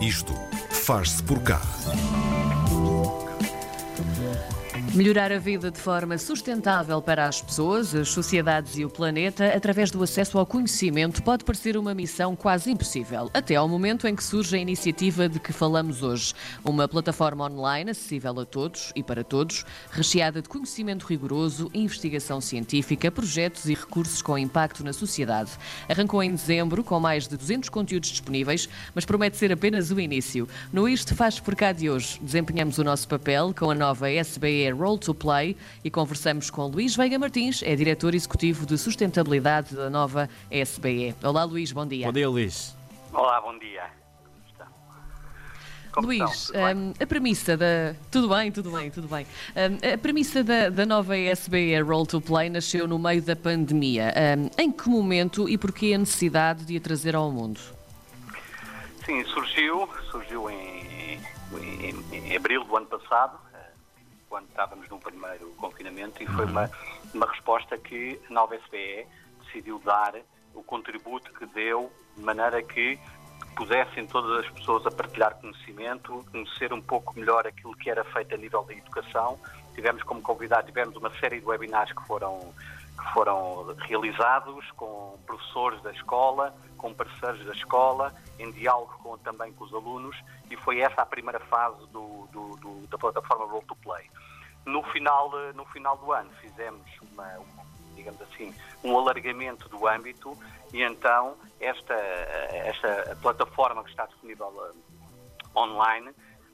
Isto faz-se por cá. Melhorar a vida de forma sustentável para as pessoas, as sociedades e o planeta através do acesso ao conhecimento pode parecer uma missão quase impossível, até ao momento em que surge a iniciativa de que falamos hoje. Uma plataforma online acessível a todos e para todos, recheada de conhecimento rigoroso, investigação científica, projetos e recursos com impacto na sociedade. Arrancou em dezembro com mais de 200 conteúdos disponíveis, mas promete ser apenas o início. No Isto Faz Por Cá de hoje, desempenhamos o nosso papel com a nova SBE Roll to Play e conversamos com Luís Veiga Martins, é diretor executivo de sustentabilidade da nova SBE. Olá Luís, bom dia. Bom dia, Luís. Olá, bom dia. Como Luís, hum, a premissa da. Tudo bem, tudo bem, tudo bem. Hum, a premissa da, da nova SBE Roll to Play nasceu no meio da pandemia. Hum, em que momento e porquê a necessidade de a trazer ao mundo? Sim, surgiu, surgiu em, em- em abril do ano passado, quando estávamos no primeiro confinamento, e foi uma, uma resposta que a nova SBE decidiu dar o contributo que deu, de maneira que pudessem todas as pessoas a partilhar conhecimento, conhecer um pouco melhor aquilo que era feito a nível da educação. Tivemos como convidado, tivemos uma série de webinars que foram, que foram realizados com professores da escola, com parceiros da escola, em diálogo com, também com os alunos, e foi essa a primeira fase do, do- do- da plataforma Roll to Play. No final, eh, no final do ano fizemos uma, uma, digamos assim, um alargamento do âmbito e então esta, eh, esta plataforma que está disponível eh, online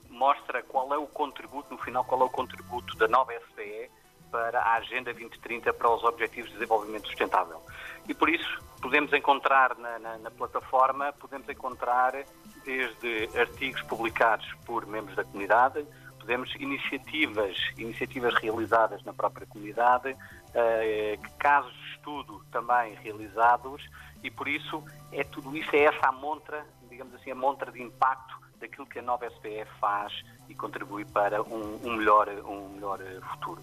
mostra qual é o contributo, no final, qual é o contributo da nova SBE para a Agenda 2030 para os Objetivos de Desenvolvimento Sustentável. E por isso podemos encontrar na, na- na plataforma, podemos encontrar desde artigos publicados por membros da comunidade, podemos iniciativas, iniciativas realizadas na própria comunidade, eh, casos de estudo também realizados e por isso é tudo isso, é essa a montra, digamos assim, a montra de impacto daquilo que a nova SPF faz e contribui para um, um melhor, um melhor futuro.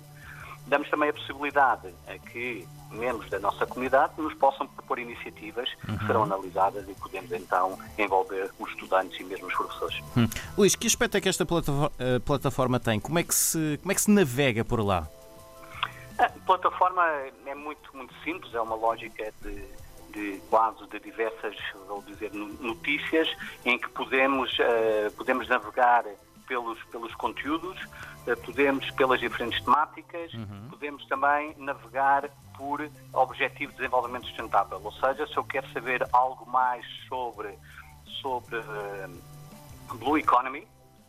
Damos também a possibilidade a que membros da nossa comunidade nos possam propor iniciativas que serão analisadas e podemos então envolver os estudantes e mesmo os professores. Hum. Luís, que aspecto é que esta plataforma, eh, plataforma tem? Como é, que se, como é que se navega por lá? A plataforma é muito, muito simples, é uma lógica de, de quase de diversas, vou dizer, no- notícias, em que podemos, eh, podemos navegar pelos, pelos conteúdos, eh, podemos pelas diferentes temáticas, podemos também navegar por objetivo de desenvolvimento sustentável. Ou seja, se eu quero saber algo mais sobre, sobre eh, Blue Economy,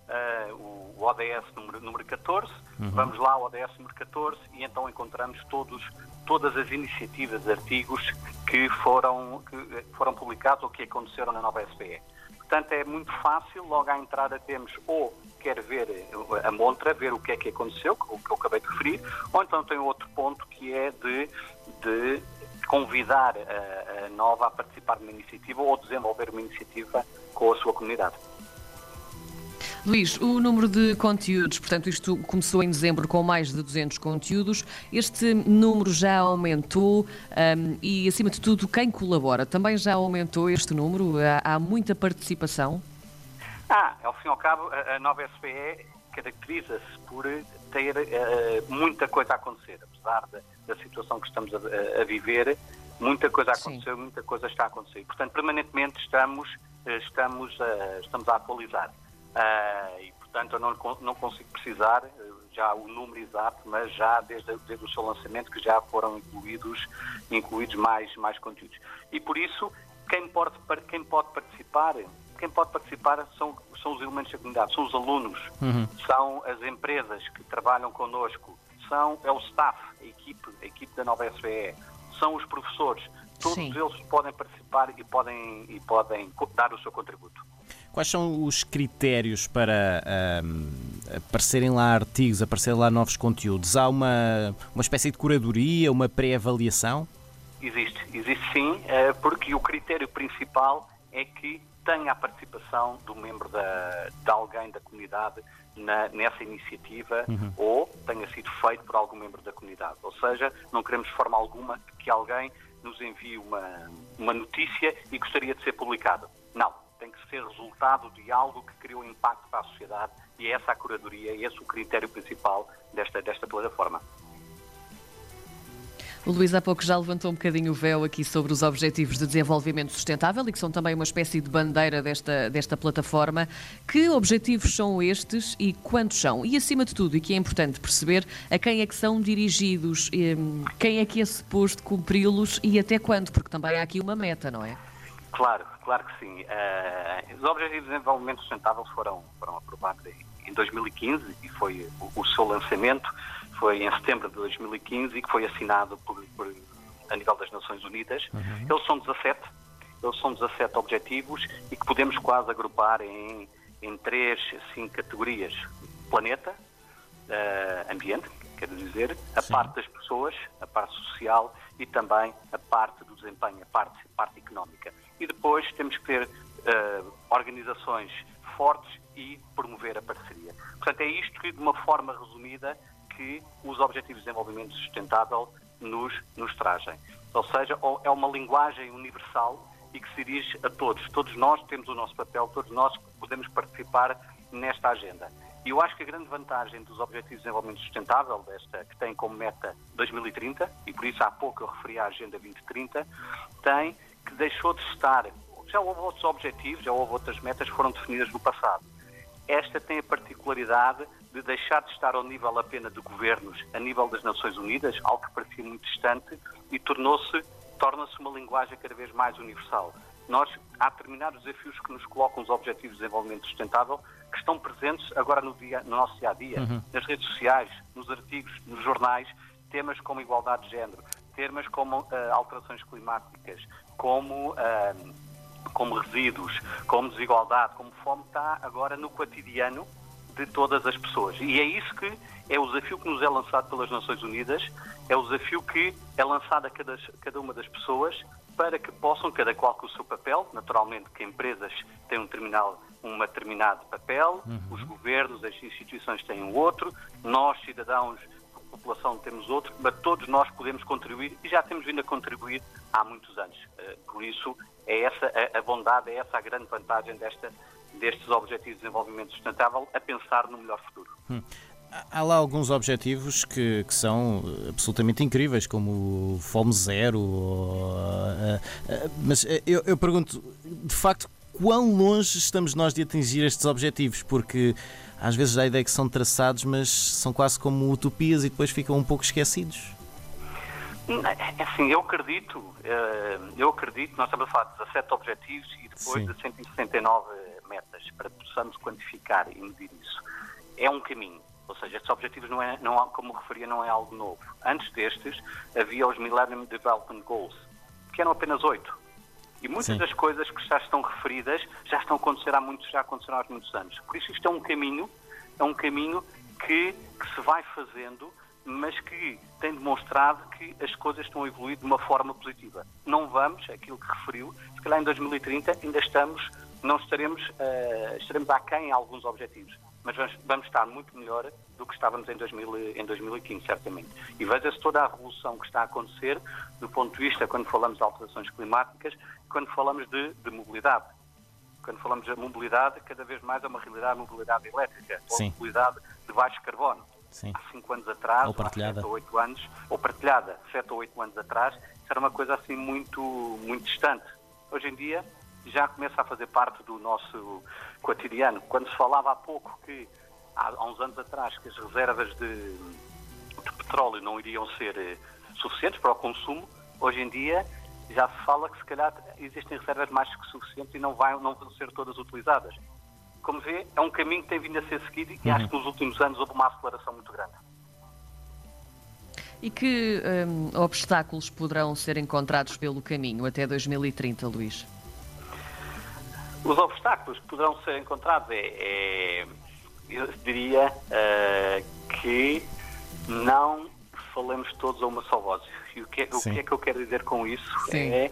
eh, o o ODS número, número 14, vamos lá ao ODS número 14 e então encontramos todos, todas as iniciativas, artigos que foram, que foram publicados ou que aconteceram na nova SPE. Portanto, é muito fácil, logo à entrada temos ou quer ver eh, a montra, ver o que é que aconteceu, o que eu acabei de referir, ou então tem outro ponto que é de, de convidar a, a nova a participar de uma iniciativa ou desenvolver uma iniciativa com a sua comunidade. Luís, o número de conteúdos, portanto, isto começou em dezembro com mais de 200 conteúdos. Este número já aumentou hum, e, acima de tudo, quem colabora também já aumentou este número? Há, há muita participação? Ah, ao fim e ao cabo, a, a nova SPE caracteriza-se por ter eh, muita coisa a acontecer. Apesar da, da situação que estamos a, a- viver, muita coisa a Sim. acontecer, muita coisa está a acontecer. Portanto, permanentemente estamos, eh, estamos, a, estamos a atualizar. Ah, e, portanto, eu não, não consigo precisar eh, já o número exato, mas já desde, desde o seu lançamento que já foram incluídos, incluídos mais, mais conteúdos. E por isso, quem pode, quem pode participar, quem pode participar são, são os elementos da comunidade, são os alunos, são as empresas que trabalham connosco, são, é o staff, a equipe, a equipe da nova SBE, são os professores. Todos Sim. eles podem participar e podem, e podem dar o seu contributo. Quais são os critérios para ahm, aparecerem lá artigos, aparecerem lá novos conteúdos? Há uma, uma espécie de curadoria, uma pré-avaliação? Existe, existe sim, eh, porque o critério principal é que tenha a participação do membro da, de alguém da comunidade na- nessa iniciativa ou tenha sido feito por algum membro da comunidade. Ou seja, não queremos de forma alguma que alguém nos envie uma, uma notícia e gostaria de ser publicado. Não. Tem que ser resultado de algo que criou impacto para a sociedade e é essa a curadoria, e esse o critério principal desta, desta plataforma. O Luís há pouco já levantou um bocadinho o véu aqui sobre os Objetivos de Desenvolvimento Sustentável e que são também uma espécie de bandeira desta, desta plataforma. Que objetivos são estes e quantos são? E acima de tudo, e que é importante perceber, a quem é que são dirigidos, hum, quem é que é suposto cumpri-los e até quando? Porque também há aqui uma meta, não é? Claro, claro que sim. Uh, os Objetivos de Desenvolvimento Sustentável foram, foram aprovados em 2015 e foi o, o seu lançamento foi em setembro de 2015 e que foi assinado por, por a nível das Nações Unidas. Uhum. Eles são 17, eles são 17 objetivos e que podemos quase agrupar em, em três, cinco categorias. Planeta, uh, ambiente, quero dizer, a Sim. parte das pessoas, a parte social e também a parte do desempenho, a parte, a parte económica. E depois temos que ter uh, organizações fortes e promover a parceria. Portanto, é isto que, de uma forma resumida, que os Objetivos de Desenvolvimento Sustentável nos, nos trazem. Ou seja, é uma linguagem universal e que se dirige a todos. Todos nós temos o nosso papel, todos nós podemos participar nesta agenda. Eu acho que a grande vantagem dos Objetivos de Desenvolvimento Sustentável, desta, que tem como meta 2030, e por isso há pouco eu referi à Agenda 2030, tem que deixou de estar. Já houve outros objetivos, já houve outras metas que foram definidas no passado. Esta tem a particularidade de deixar de estar ao nível apenas de governos, a nível das Nações Unidas, algo que parecia muito distante, e tornou-se, torna-se uma linguagem cada vez mais universal. Nós, há determinados desafios que nos colocam os Objetivos de Desenvolvimento Sustentável, que estão presentes agora no, dia, no nosso dia-a-dia, uhum. nas redes sociais, nos artigos, nos jornais, temas como igualdade de género, temas como uh, alterações climáticas, como... Uh, como resíduos, como desigualdade, como fome, está agora no cotidiano de todas as pessoas. E é isso que é o desafio que nos é lançado pelas Nações Unidas, é o desafio que é lançado a cada, cada uma das pessoas para que possam, cada qual com o seu papel, naturalmente que empresas têm um terminal, um determinado papel, uhum. os governos, as instituições têm um outro, nós, cidadãos, população, temos outro, mas todos nós podemos contribuir e já temos vindo a contribuir há muitos anos. Eh, por isso, é essa a bondade, é essa a grande vantagem desta destes Objetivos de Desenvolvimento Sustentável a pensar no melhor futuro. Hum. Há lá alguns objetivos que, que, são absolutamente incríveis, como o Fome Zero, ou, uh, uh, mas eu, eu pergunto, de facto, quão longe estamos nós de atingir estes objetivos? Porque às vezes dá a ideia que são traçados, mas são quase como utopias e depois ficam um pouco esquecidos. É assim, eu acredito, eu acredito, nós estamos a falar de 17 objetivos e depois Sim. de 169 metas para que possamos quantificar e medir isso. É um caminho. Ou seja, estes objetivos, não é, não, como referia, não é algo novo. Antes destes, havia os Millennium Development Goals, que eram apenas oito. E muitas Sim. das coisas que já estão referidas já estão a acontecer há muitos, já aconteceram há muitos anos. Por isso isto é um caminho, é um caminho que, que se vai fazendo, mas que tem demonstrado que as coisas estão a evoluir de uma forma positiva. Não vamos, aquilo que referiu, se calhar em 2030 ainda estamos não estaremos, uh, estaremos aquém em alguns objetivos, mas vamos, vamos, estar muito melhor do que estávamos em, 2000, em 2015, certamente. E veja-se toda a revolução que está a acontecer do ponto de vista, quando falamos de alterações climáticas, quando falamos de, de mobilidade. Quando falamos de mobilidade, cada vez mais é uma realidade a mobilidade elétrica, Sim. ou mobilidade de baixo carbono. Sim. Há cinco anos atrás, ou partilhada. há sete ou oito anos, ou partilhada, sete ou oito anos atrás, isso era uma coisa assim muito, muito distante. Hoje em dia, já começa a fazer parte do nosso cotidiano. Quando se falava há pouco que, há, uns anos atrás, que as reservas de, de petróleo não iriam ser eh, suficientes para o consumo, hoje em dia já se fala que se calhar existem reservas mais que suficientes e não, vai, não vão ser todas utilizadas. Como vê, é um caminho que tem vindo a ser seguido e uhum. acho que nos últimos anos houve uma aceleração muito grande. E que um, obstáculos poderão ser encontrados pelo caminho até 2030, Luís? Os obstáculos que poderão ser encontrados é, é eu diria uh, que não falemos todos a uma só voz. E o que, é, o que é que eu quero dizer com isso? É,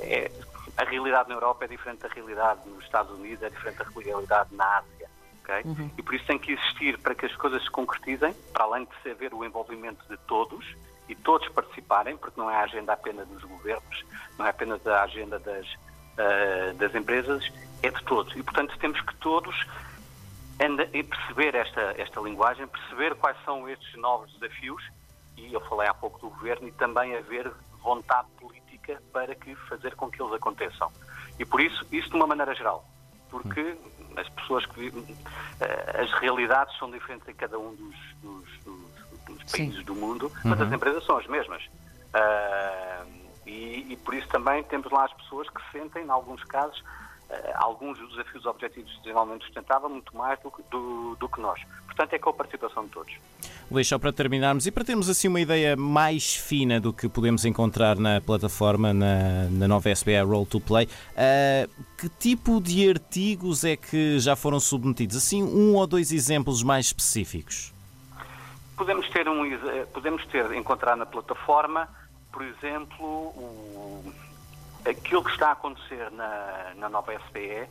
é, a realidade na Europa é diferente da realidade nos Estados Unidos, é diferente da realidade na Ásia. Okay? Uhum. E por isso tem que existir para que as coisas se concretizem, para além de haver o envolvimento de todos e todos participarem, porque não é a agenda apenas dos governos, não é apenas a agenda das uh, das empresas é de todos. E, portanto, temos que todos anda, perceber esta, esta linguagem, perceber quais são estes novos desafios, e eu falei há pouco do governo, e também haver vontade política para que fazer com que eles aconteçam. E por isso, isso de uma maneira geral, porque as pessoas que vivem, uh, as realidades são diferentes em cada um dos, dos, dos, dos países Sim. do mundo, mas uhum. as empresas são as mesmas. Uh, e, e, por isso também temos lá as pessoas que sentem, em alguns casos, uh, alguns dos desafios dos Objetivos de Desenvolvimento Sustentável muito mais do, do, do que nós. Portanto, é com a participação de todos. Luís, só para terminarmos e para termos assim uma ideia mais fina do que podemos encontrar na plataforma, na, na nova SBA Roll to Play, uh, que tipo de artigos é que já foram submetidos? Assim, um ou dois exemplos mais específicos. Podemos ter, um, podemos ter encontrar na plataforma, por exemplo, o, aquilo que está a acontecer na, na nova SBE,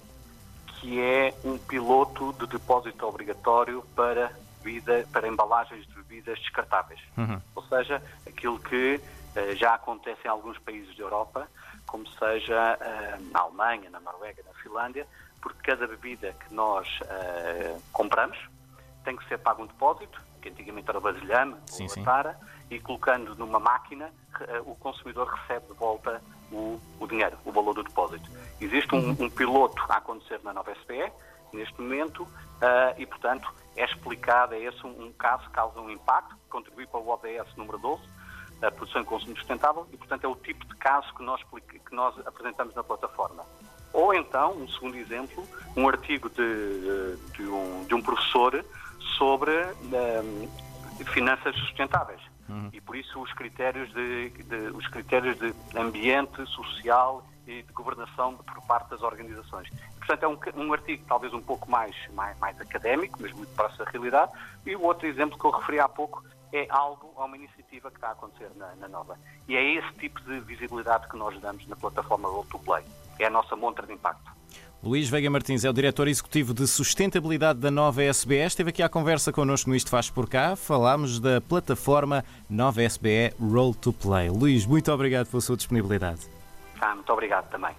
que é um piloto de depósito obrigatório para bebida, para embalagens de bebidas descartáveis. Uhum. Ou seja, aquilo que uh, já acontece em alguns países da Europa, como seja uh, na Alemanha, na Noruega, na Finlândia, porque cada bebida que nós uh, compramos tem que ser pago um depósito, que antigamente era o vasilhame sim, ou tara, e colocando numa máquina, o consumidor recebe de volta o, o dinheiro, o valor do depósito. Existe um, um, piloto a acontecer na nova SPE, neste momento, uh, e, portanto, é explicado, é esse um, um, caso que causa um impacto, contribui para o ODS número 12, a produção e consumo sustentável, e, portanto, é o tipo de caso que nós, que nós apresentamos na plataforma. Ou então, um segundo exemplo, um artigo de, de, um, de um professor sobre um, finanças sustentáveis. Uhum. E por isso os critérios de, de, os critérios de ambiente, social e de governação por parte das organizações. Portanto, é um, um artigo talvez um pouco mais, mais, mais académico, mas muito próximo da realidade. E o outro exemplo que eu referi há pouco é algo, é uma iniciativa que está a acontecer na, na Nova. E é esse tipo de visibilidade que nós damos na plataforma Roll to Play. É a nossa montra de impacto. Luís Veiga Martins é o diretor executivo de sustentabilidade da Nova SBS. Esteve aqui à conversa connosco no Isto Faz Por Cá. Falámos da plataforma Nova SBE Roll to Play. Luís, muito obrigado pela sua disponibilidade. Ah, muito obrigado também.